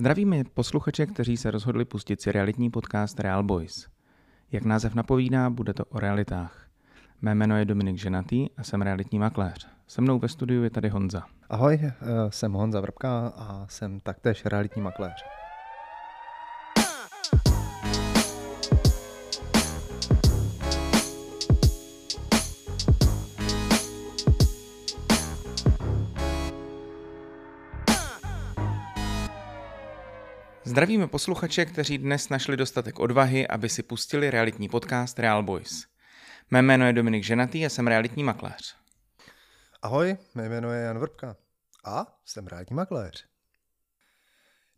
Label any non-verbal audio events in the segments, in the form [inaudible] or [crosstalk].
Zdravíme posluchače, kteří se rozhodli pustit si realitní podcast Real Boys. Jak název napovídá, bude to o realitách. Mé jméno je Dominik Ženatý a jsem realitní makléř. Se mnou ve studiu je tady Honza. Ahoj, eh, jsem Honza Vrbka a jsem taktéž realitní makléř. Zdravíme posluchače, kteří dnes našli dostatek odvahy, aby si pustili realitní podcast Real Boys. Mé jméno je Dominik Ženatý a jsem realitní makléř. Ahoj, mé jméno je Jan Vrbka a jsem realitní makléř.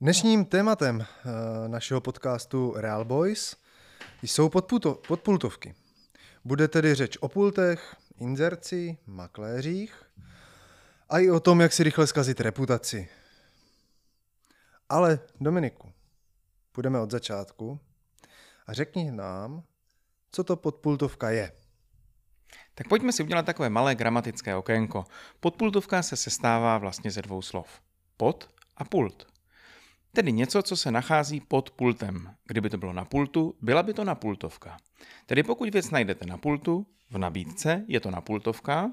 Dnešním tématem uh, našeho podcastu Real Boys jsou podputo- podpultovky. Bude tedy řeč o pultech, inzerci, makléřích a i o tom, jak si rychle zkazit reputaci. Ale Dominiku, půjdeme od začátku a řekni nám, co to podpultovka je. Tak pojďme si udělat takové malé gramatické okénko. Podpultovka se sestává vlastně ze dvou slov. Pod a pult. Tedy něco, co se nachází pod pultem. Kdyby to bylo na pultu, byla by to napultovka. Tedy pokud věc najdete na pultu, v nabídce je to napultovka,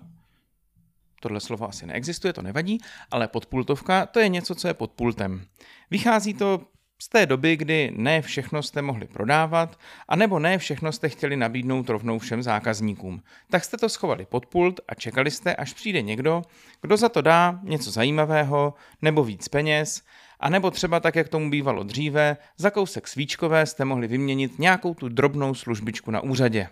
tohle slovo asi neexistuje, to nevadí, ale podpultovka to je něco, co je pod pultem. Vychází to z té doby, kdy ne všechno jste mohli prodávat, anebo ne všechno jste chtěli nabídnout rovnou všem zákazníkům. Tak jste to schovali pod pult a čekali jste, až přijde někdo, kdo za to dá něco zajímavého nebo víc peněz, a nebo třeba tak, jak tomu bývalo dříve, za kousek svíčkové jste mohli vyměnit nějakou tu drobnou službičku na úřadě.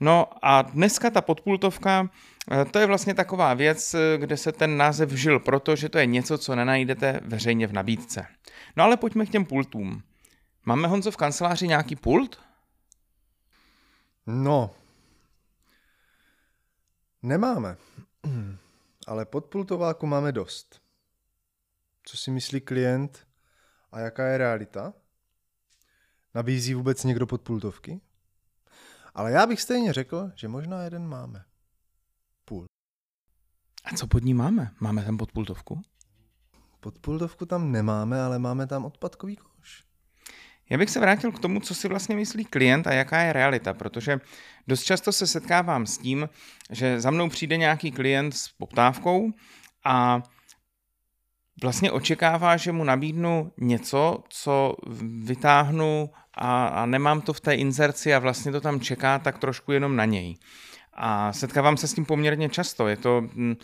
No a dneska ta podpultovka, eh, to je vlastně taková věc, eh, kde se ten název vžil, protože to je něco, co nenajdete veřejně v nabídce. No ale pojďme k těm pultům. Máme Honzo v kanceláři nějaký pult? No, nemáme, ale podpultováku máme dost. Co si myslí klient a jaká je realita? Nabízí vůbec někdo podpultovky? Ale já bych stejně řekl, že možná jeden máme. Půl. A co pod ní máme? Máme tam podpultovku? Podpultovku tam nemáme, ale máme tam odpadkový koš. Já bych se vrátil k tomu, co si vlastně myslí klient a jaká je realita, protože dost často se setkávám s tím, že za mnou přijde nějaký klient s poptávkou a vlastně očekává, že mu nabídnu něco, co vytáhnu a, a nemám to v té inzerci a vlastně to tam čeká tak trošku jenom na něj. A setkávám se s tím poměrně často. Je to, hm,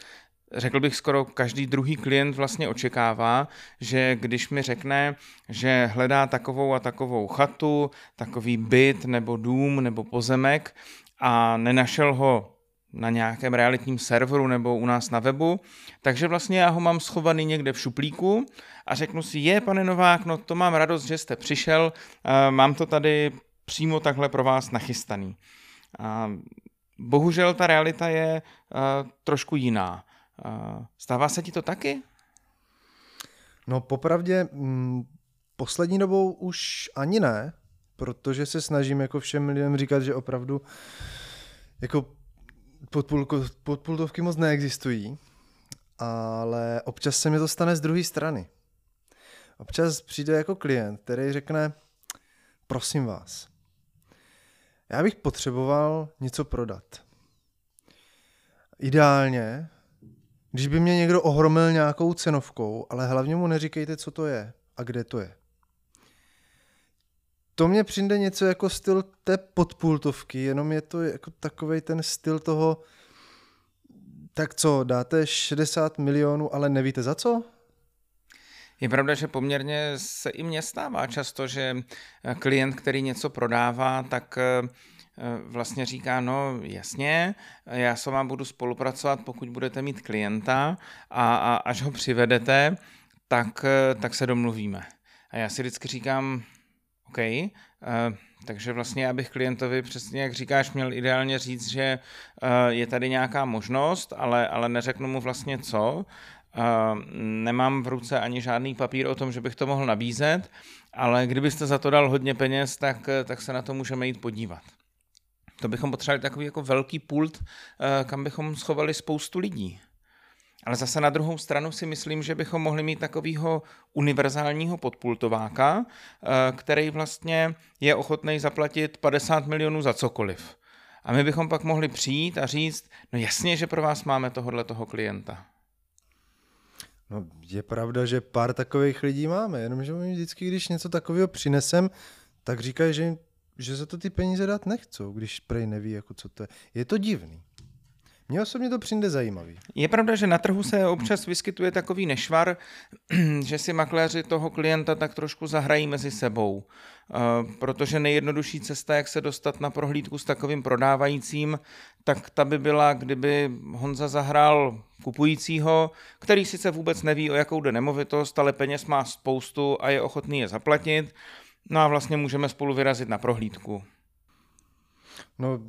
řekl bych, skoro každý druhý klient vlastně očekává, že když mi řekne, že hledá takovou a takovou chatu, takový byt nebo dům nebo pozemek a nenašel ho na nějakém realitním serveru nebo u nás na webu, takže vlastně já ho mám schovaný někde v šuplíku a řeknu si, je, pane Novák, no to mám radost, že jste přišel, mám to tady přímo takhle pro vás nachystaný. Bohužel ta realita je trošku jiná. Stává se ti to taky? No popravdě mm, poslední dobou už ani ne, protože se snažím jako všem lidem říkat, že opravdu jako podpůlko, podpůltovky moc neexistují, ale občas se mi to stane z druhé strany. Občas přijde jako klient, který řekne, prosím vás, já bych potřeboval něco prodat. Ideálně, když by mě někdo ohromil nějakou cenovkou, ale hlavně mu neříkejte, co to je a kde to je to mě přijde něco jako styl té podpultovky, jenom je to jako takový ten styl toho, tak co, dáte 60 milionů, ale nevíte za co? Je pravda, že poměrně se i mně stává často, že klient, který něco prodává, tak eh, vlastně říká, no jasně, já s váma budu spolupracovat, pokud budete mít klienta a, a až ho přivedete, tak, eh, tak se domluvíme. A já si vždycky říkám, OK, uh, takže vlastně já bych klientovi přesně, jak říkáš, měl ideálně říct, že je tady nějaká možnost, ale, ale neřeknu mu vlastně co. Nemám v ruce ani žádný papír o tom, že bych to mohl nabízet, ale kdybyste za to dal hodně peněz, tak, tak se na to můžeme jít podívat. To bychom potřebovali takový jako velký pult, kam bychom schovali spoustu lidí. Ale zase na druhou stranu si myslím, že bychom mohli mít takového univerzálního podpultováka, eh, který vlastně je ochotný zaplatit 50 milionů za cokoliv. A my bychom pak mohli přijít a říct, no jasně, že pro vás máme tohohle toho klienta. No, je pravda, že pár takových lidí máme, jenomže my vždycky, když něco takového přinesem, tak říkají, že, že za to ty peníze dát nechcou, když prej neví, jako co to je. Je to divný. Mně osobně to přijde zajímavý. Je pravda, že na trhu se občas vyskytuje takový nešvar, [clears throat] že si makléři toho klienta tak trošku zahrají mezi sebou. Eh, protože nejjednodušší cesta, jak se dostat na prohlídku s takovým prodávajícím, tak ta by byla, kdyby Honza zahrál kupujícího, který sice vůbec neví, o jakou jde nemovitost, ale peněz má spoustu a je ochotný je zaplatit. No a vlastně můžeme spolu vyrazit na prohlídku. No,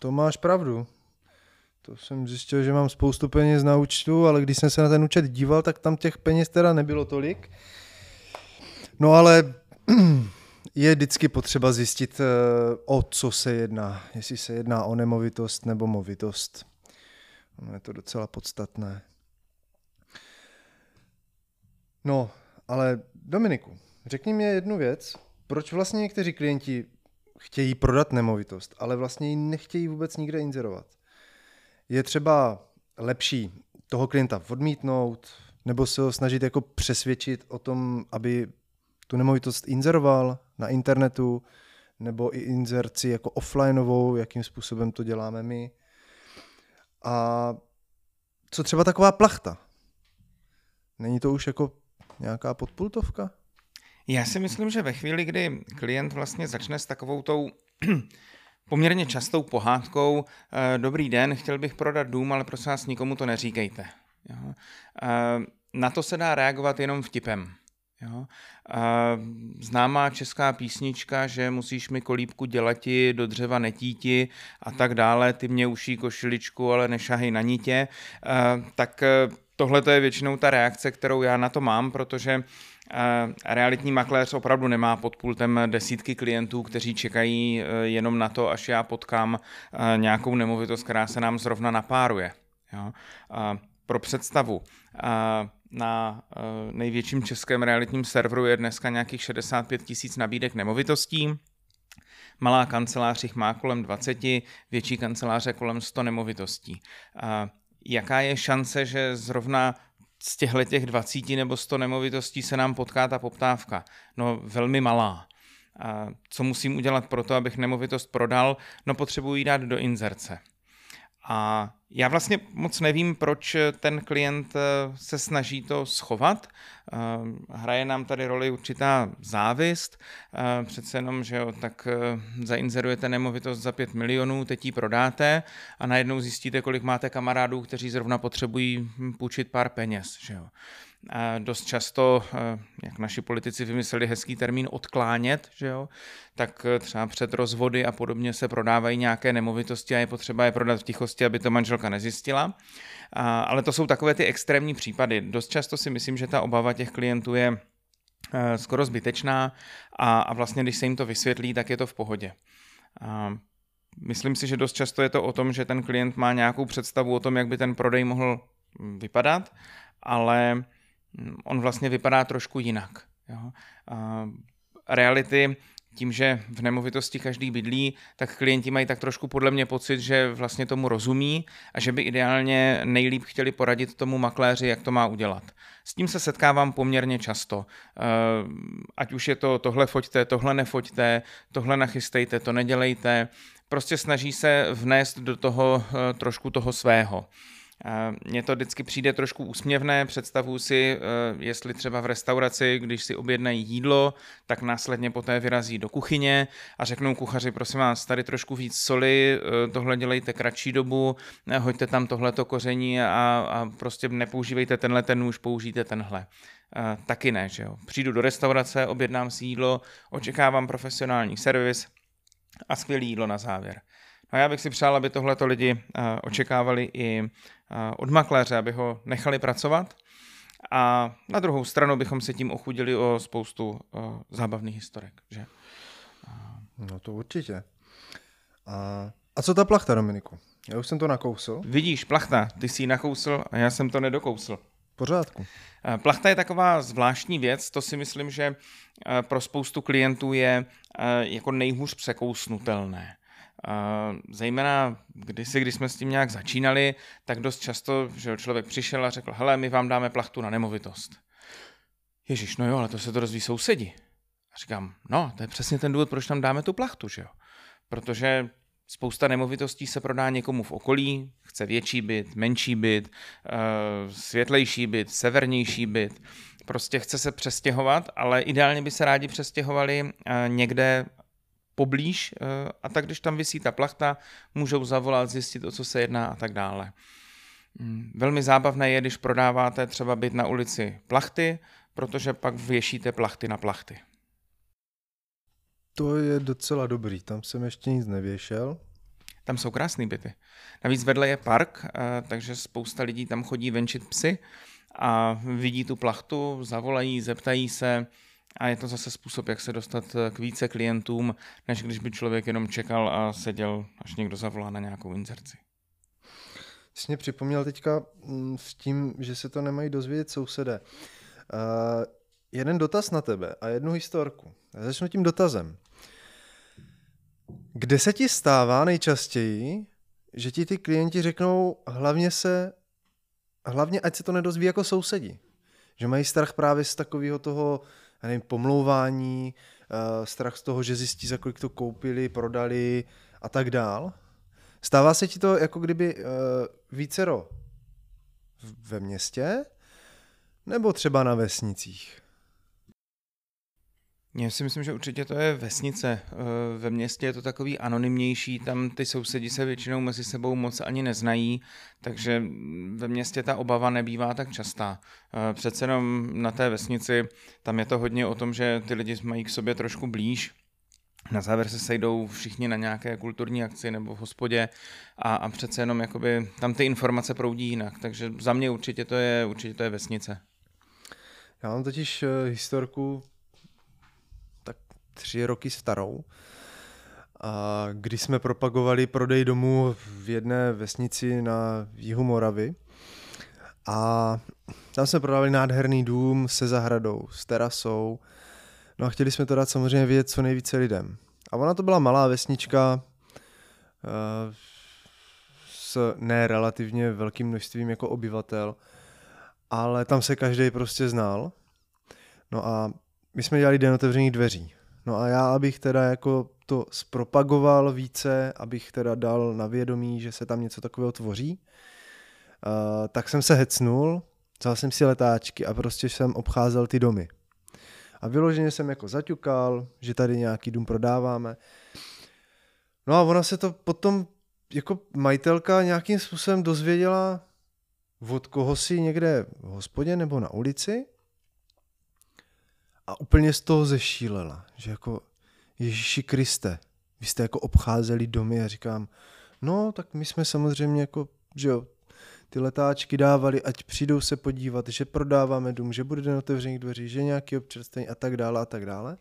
to máš pravdu. To jsem zjistil, že mám spoustu peněz na účtu, ale když jsem se na ten účet díval, tak tam těch peněz teda nebylo tolik. No ale [clears throat] je vždycky potřeba zjistit, eh, o co se jedná. Jestli se jedná o nemovitost nebo movitost. No, je to docela podstatné. No, ale Dominiku, řekni mi jednu věc. Proč vlastně někteří klienti chtějí prodat nemovitost, ale vlastně ji nechtějí vůbec nikde inzerovat? Je třeba lepší toho klienta odmítnout, nebo se ho snažit jako přesvědčit o tom, aby tu nemovitost inzeroval na internetu, nebo i inzerci jako offlineovou, jakým způsobem to děláme my. A co třeba taková plachta? Není to už jako nějaká podpultovka? Já si myslím, že ve chvíli, kdy klient vlastně začne s takovou tou [clears throat] poměrně častou pohádkou, eh, dobrý den, chtěl bych prodat dům, ale prosím vás, nikomu to neříkejte. Jo? Eh, na to se dá reagovat jenom vtipem. Jo? A známá česká písnička, že musíš mi kolíbku dělati, do dřeva netíti a tak dále, ty mě uší košiličku, ale nešahej na nitě, tak tohle je většinou ta reakce, kterou já na to mám, protože realitní makléř opravdu nemá pod pultem desítky klientů, kteří čekají e, jenom na to, až já potkám e, nějakou nemovitost, která se nám zrovna napáruje. Pro představu, na eh, největším českém realitním serveru je dneska nějakých 65 tisíc nabídek nemovitostí. Malá kancelář jich má kolem 20, větší kanceláře kolem 100 nemovitostí. Jaká je šance, že zrovna z těchto těch 20 nebo 100 nemovitostí se nám potká ta poptávka? No velmi malá. A co musím udělat pro to, abych nemovitost prodal? No potřebuji ji dát do inzerce. A já vlastně moc nevím, proč ten klient eh, se snaží to schovat. Eh, hraje nám tady roli určitá závist. Eh, přece jenom, že jo, tak zainzerujete nemovitost za 5 milionů, teď ji prodáte a najednou zjistíte, kolik máte kamarádů, kteří zrovna potřebují půjčit pár peněz. Že jo dost často, jak naši politici vymysleli hezký termín odklánět, že jo, tak třeba před rozvody a podobně se prodávají nějaké nemovitosti a je potřeba je prodat v tichosti, aby to manželka nezjistila. Ale to jsou takové ty extrémní případy. Dost často si myslím, že ta obava těch klientů je eh, skoro zbytečná a, a vlastně, když se jim to vysvětlí, tak je to v pohodě. A myslím si, že dost často je to o tom, že ten klient má nějakou představu o tom, jak by ten prodej mohl vypadat, ale on vlastně vypadá trošku jinak. Jo? A reality, tím, že v nemovitosti každý bydlí, tak klienti mají tak trošku podle mě pocit, že vlastně tomu rozumí a že by ideálně nejlíp chtěli poradit tomu makléři, jak to má udělat. S tím se setkávám poměrně často. Ať už je to tohle foťte, tohle nefoťte, tohle nachystejte, to nedělejte. Prostě snaží se vnést do toho eh, trošku toho svého. Mně to vždycky přijde trošku úsměvné, představuji si, eh, jestli třeba v restauraci, když si objednají jídlo, tak následně poté vyrazí do kuchyně a řeknou kuchaři, prosím vás, tady trošku víc soli, eh, tohle dělejte kratší dobu, eh, hoďte tam tohleto koření a, a prostě nepoužívejte tenhle ten nůž, použijte tenhle. Taky ne, že jo. Přijdu do restaurace, objednám si jídlo, očekávám profesionální servis a skvělé jídlo na závěr. A já bych si přál, aby tohleto lidi očekávali i od makléře, aby ho nechali pracovat. A na druhou stranu bychom se tím ochudili o spoustu zábavných historek. Že? No to určitě. A, a co ta plachta, Dominiku? Já už jsem to nakousl. Vidíš, plachta, ty jsi ji nakousl a já jsem to nedokousl. Pořádku. Plachta je taková zvláštní věc, to si myslím, že pro spoustu klientů je jako nejhůř překousnutelné. Zejména kdysi, když jsme s tím nějak začínali, tak dost často že člověk přišel a řekl, hele, my vám dáme plachtu na nemovitost. Ježíš, no jo, ale to se to rozví sousedi. A říkám, no, to je přesně ten důvod, proč tam dáme tu plachtu, že jo. Protože Spousta nemovitostí se prodá někomu v okolí, chce větší byt, menší byt, eh, světlejší byt, severnější byt. Prostě chce se přestěhovat, ale ideálně by se rádi přestěhovali eh, někde poblíž eh, a tak, když tam vysí ta plachta, můžou zavolat, zjistit, o co se jedná a tak dále. Hmm, velmi zábavné je, když prodáváte třeba byt na ulici Plachty, protože pak věšíte plachty na plachty. To je docela dobrý, tam jsem ještě nic nevěšel. Tam jsou krásné byty. Navíc vedle je park, eh, takže spousta lidí tam chodí venčit psy a vidí tu plachtu, zavolají, zeptají se a je to zase způsob, jak se dostat k více klientům, než když by člověk jenom čekal a seděl, až někdo zavolá na nějakou inzerci. Jsi mě připomněl teďka mm, s tím, že se to nemají dozvědět sousedé. Uh, jeden dotaz na tebe a jednu historku. Já začnu tím dotazem. Kde se ti stává nejčastěji, že ti ty klienti řeknou, hlavně se, hlavně ať se to nedozví jako sousedi. Že mají strach právě z takového toho, já nevím, pomlouvání, uh, strach z toho, že zjistí, za kolik to koupili, prodali a tak dál. Stává se ti to jako kdyby uh, vícero ve městě, nebo třeba na vesnicích? Já si myslím, že určitě to je vesnice. Eh, ve městě je to takový anonymnější, tam ty sousedi se většinou mezi sebou moc ani neznají, takže ve městě ta obava nebývá tak častá. Eh, přece jenom na té vesnici, tam je to hodně o tom, že ty lidi mají k sobě trošku blíž, na závěr se sejdou všichni na nějaké kulturní akci nebo v hospodě a, a přece jenom jakoby, tam ty informace proudí jinak, takže za mě určitě to je, určitě to je vesnice. Já mám totiž uh, historku tři roky starou, a kdy jsme propagovali prodej domů v jedné vesnici na jihu Moravy. A tam jsme prodávali nádherný dům se zahradou, s terasou. No a chtěli jsme to dát samozřejmě vědět co nejvíce lidem. A ona to byla malá vesnička uh, s ne relativně velkým množstvím jako obyvatel, ale tam se každý prostě znal. No a my jsme dělali den otevřených dveří. No a já, abych teda jako to zpropagoval více, abych teda dal na vědomí, že se tam něco takového tvoří, uh, tak jsem se hecnul, vzal jsem si letáčky a prostě jsem obcházel ty domy. A vyloženě jsem jako zaťukal, že tady nějaký dům prodáváme. No a ona se to potom jako majitelka nějakým způsobem dozvěděla od koho si někde v hospodě nebo na ulici a úplně z toho zešílela, že jako Ježíši Kriste, vy jste jako obcházeli domy a říkám, no tak my jsme samozřejmě jako, že jo, ty letáčky dávali, ať přijdou se podívat, že prodáváme dům, že bude den otevřených dveří, že nějaký občerstvení a tak dále a tak dále.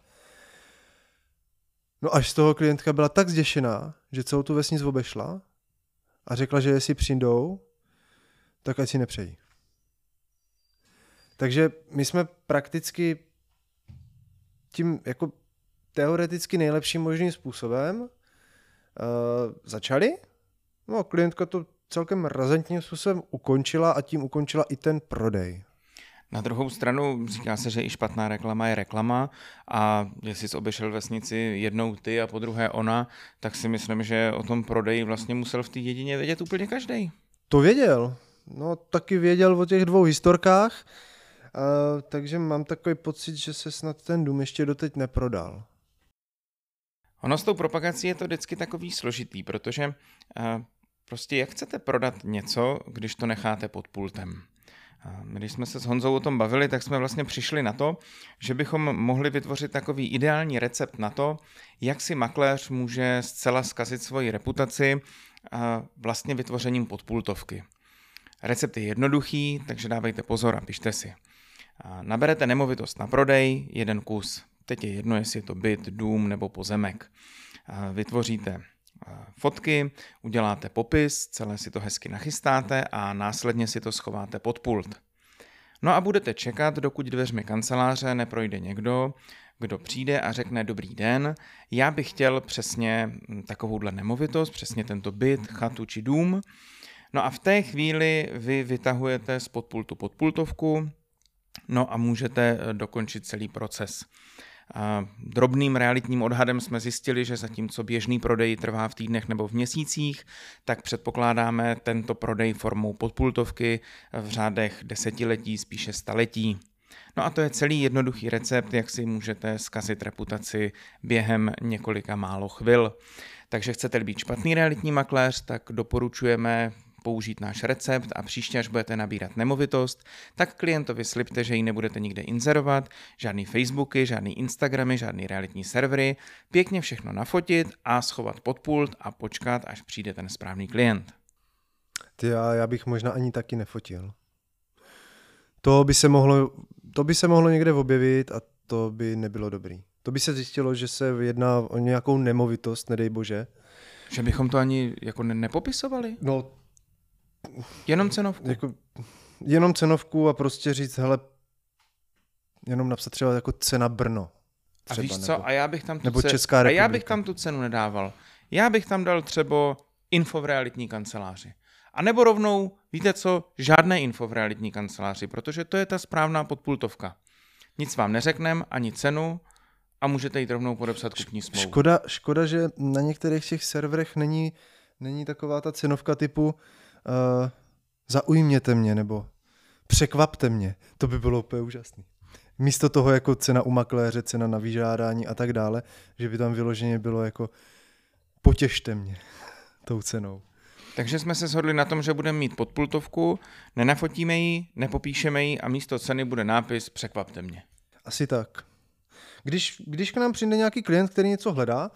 No až z toho klientka byla tak zděšená, že celou tu vesnic obešla a řekla, že jestli přijdou, tak ať si nepřejí. Takže my jsme prakticky tím jako teoreticky nejlepším možným způsobem uh, začali. No klientka to celkem razantním způsobem ukončila a tím ukončila i ten prodej. Na druhou stranu říká se, že i špatná reklama je reklama a jestli jsi obešel vesnici jednou ty a po druhé ona, tak si myslím, že o tom prodeji vlastně musel v té jedině vědět úplně každý. To věděl. No taky věděl o těch dvou historkách Takže mám takový pocit, že se snad ten dům ještě doteď neprodal. Ono s tou propagací je to vždycky takový složitý, protože uh, prostě jak chcete prodat něco, když to necháte pod pultem? Když jsme se s Honzou o tom bavili, tak jsme vlastně přišli na to, že bychom mohli vytvořit takový ideální recept na to, jak si makléř může zcela zkazit svoji reputaci vlastně vytvořením podpultovky. Recept je jednoduchý, takže dávejte pozor a pište si. Naberete nemovitost na prodej, jeden kus. Teď je jedno, jestli je to byt, dům nebo pozemek. Vytvoříte fotky, uděláte popis, celé si to hezky nachystáte a následně si to schováte pod pult. No a budete čekat, dokud dveřmi kanceláře neprojde někdo, kdo přijde a řekne dobrý den, já bych chtěl přesně takovouhle nemovitost, přesně tento byt, chatu či dům. No a v té chvíli vy vytahujete z podpultu podpultovku, no a můžete dokončit celý proces. Drobným realitním odhadem jsme zjistili, že zatímco běžný prodej trvá v týdnech nebo v měsících, tak předpokládáme tento prodej formou podpultovky v řádech desetiletí, spíše staletí. No a to je celý jednoduchý recept, jak si můžete zkazit reputaci během několika málo chvil. Takže chcete být špatný realitní makléř, tak doporučujeme použít náš recept a příště, až budete nabírat nemovitost, tak klientovi slibte, že ji nebudete nikde inzerovat, žádný Facebooky, žádný Instagramy, žádný realitní servery, pěkně všechno nafotit a schovat pod pult a počkat, až přijde ten správný klient. Ty já, já bych možná ani taky nefotil. To by se mohlo, to by se mohlo někde objevit a to by nebylo dobrý. To by se zjistilo, že se jedná o nějakou nemovitost, nedej bože. Že bychom to ani jako ne- nepopisovali? No Jenom cenovku. Jako, jenom cenovku a prostě říct, hele, jenom napsat třeba jako cena Brno. Třeba, a víš co, nebo, a já bych tam tu nebo ce- Česká A já bych tam tu cenu nedával. Já bych tam dal třeba info v realitní kanceláři. A nebo rovnou, víte co, žádné info v realitní kanceláři, protože to je ta správná podpultovka. Nic vám neřeknem, ani cenu, a můžete jít rovnou podepsat kupní smlouvu. Škoda, škoda, že na některých těch serverech není, není taková ta cenovka typu uh, zaujměte mě nebo překvapte mě. To by bylo úplně úžasné. Místo toho jako cena u makléře, cena na vyžádání a tak dále, že by tam vyloženě bylo jako potěšte mě [laughs] tou cenou. Takže jsme se shodli na tom, že budeme mít podpultovku, nenafotíme ji, nepopíšeme ji a místo ceny bude nápis překvapte mě. Asi tak. Když, když k nám přijde nějaký klient, který něco hledá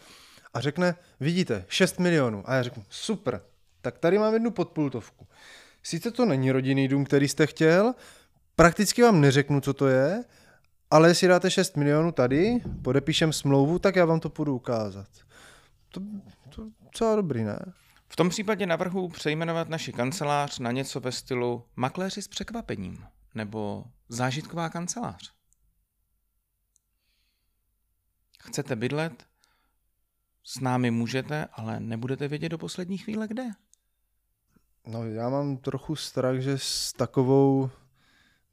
a řekne, vidíte, 6 milionů. A já řeknu, super, tak tady mám jednu podpultovku. Sice to není rodinný dům, který jste chtěl, prakticky vám neřeknu, co to je, ale jestli dáte 6 milionů tady, podepíšem smlouvu, tak já vám to půjdu ukázat. To, to docela dobrý, ne? V tom případě navrhu přejmenovat naši kancelář na něco ve stylu makléři s překvapením nebo zážitková kancelář. Chcete bydlet? S námi můžete, ale nebudete vědět do poslední chvíle kde. No já mám trochu strach, že s takovou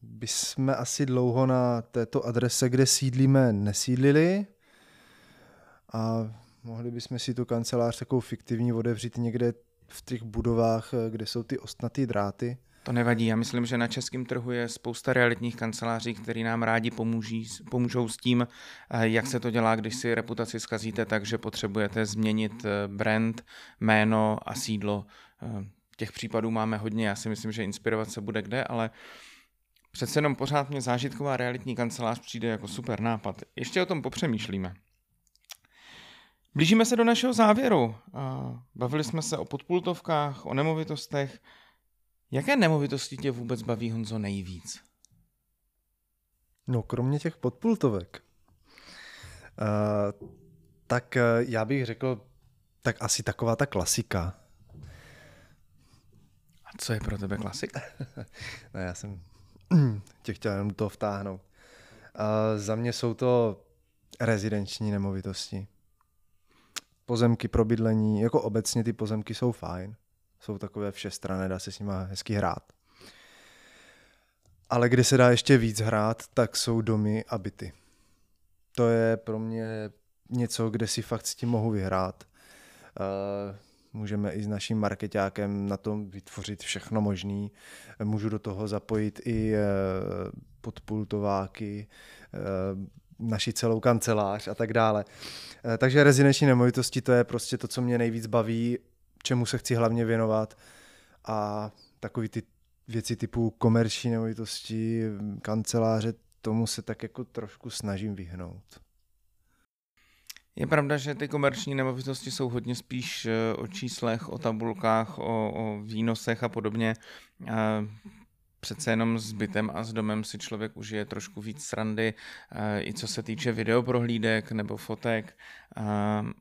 bychom asi dlouho na této adrese, kde sídlíme, nesídlili a mohli bychom si tu kancelář takovou fiktivní otevřít někde v těch budovách, kde jsou ty ostnatý dráty. To nevadí, já myslím, že na českém trhu je spousta realitních kanceláří, který nám rádi pomůží, pomůžou s tím, eh, jak se to dělá, když si reputaci zkazíte tak, že potřebujete změnit eh, brand, jméno a sídlo. Eh, Těch případů máme hodně, já si myslím, že inspirovat se bude kde, ale přece jenom pořád mě zážitková realitní kancelář přijde jako super nápad. Ještě o tom popřemýšlíme. Blížíme se do našeho závěru. Bavili jsme se o podpultovkách, o nemovitostech. Jaké nemovitosti tě vůbec baví, Honzo, nejvíc? No, kromě těch podpultovek. Uh, tak uh, já bych řekl, tak asi taková ta klasika. Co je pro tebe klasika? [laughs] no, já jsem [clears throat] tě chtěl jenom toho vtáhnout. Uh, za mě jsou to rezidenční nemovitosti. Pozemky pro bydlení, jako obecně ty pozemky jsou fajn. Jsou takové všestrané, dá se s nimi hezky hrát. Ale kde se dá ještě víc hrát, tak jsou domy a byty. To je pro mě něco, kde si fakt s tím mohu vyhrát. Uh, můžeme i s naším marketákem na tom vytvořit všechno možný. Můžu do toho zapojit i uh, podpultováky, uh, naši celou kancelář a tak dále. Uh, takže rezidenční nemovitosti to je prostě to, co mě nejvíc baví, čemu se chci hlavně věnovat a takový ty věci typu komerční nemovitosti, kanceláře, tomu se tak jako trošku snažím vyhnout. Je pravda, že ty komerční nemovitosti jsou hodně spíš o číslech, o tabulkách, o, o výnosech a podobně. přece jenom s bytem a s domem si člověk užije trošku víc srandy, eh, i co se týče videoprohlídek nebo fotek. Eh,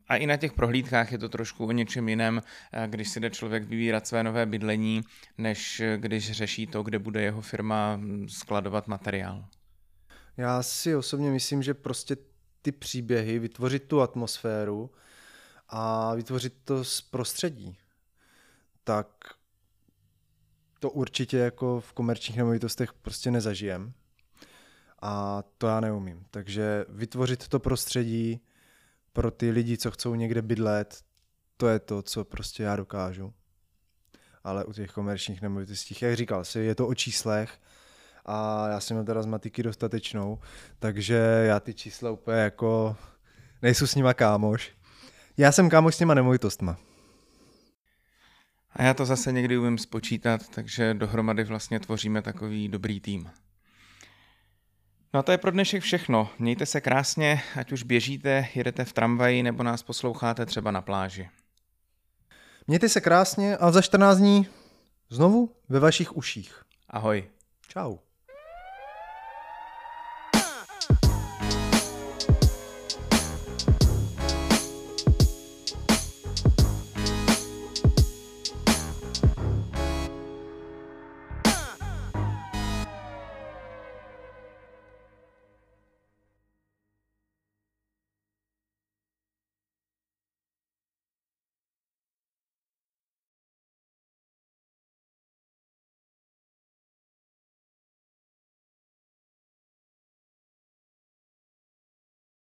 a i na těch prohlídkách je to trošku o něčem jiném, eh, když si jde člověk vybírat své nové bydlení, než když řeší to, kde bude jeho firma hm, skladovat materiál. Já si osobně myslím, že prostě ty příběhy, vytvořit tu atmosféru a vytvořit to z prostředí, tak to určitě jako v komerčních nemovitostech prostě nezažijem. A to já neumím. Takže vytvořit to prostředí pro ty lidi, co chcou někde bydlet, to je to, co prostě já dokážu. Ale u těch komerčních nemovitostí, jak říkal si, je to o číslech a já jsem měl teda z matiky dostatečnou, takže já ty čísla úplně jako nejsou s nima kámoš. Já jsem kámoš s těma nemovitostma. A já to zase někdy umím spočítat, takže dohromady vlastně tvoříme takový dobrý tým. No a to je pro dnešek všechno. Mějte se krásně, ať už běžíte, jedete v tramvaji nebo nás posloucháte třeba na pláži. Mějte se krásně a za 14 dní znovu ve vašich uších. Ahoj. Ciao.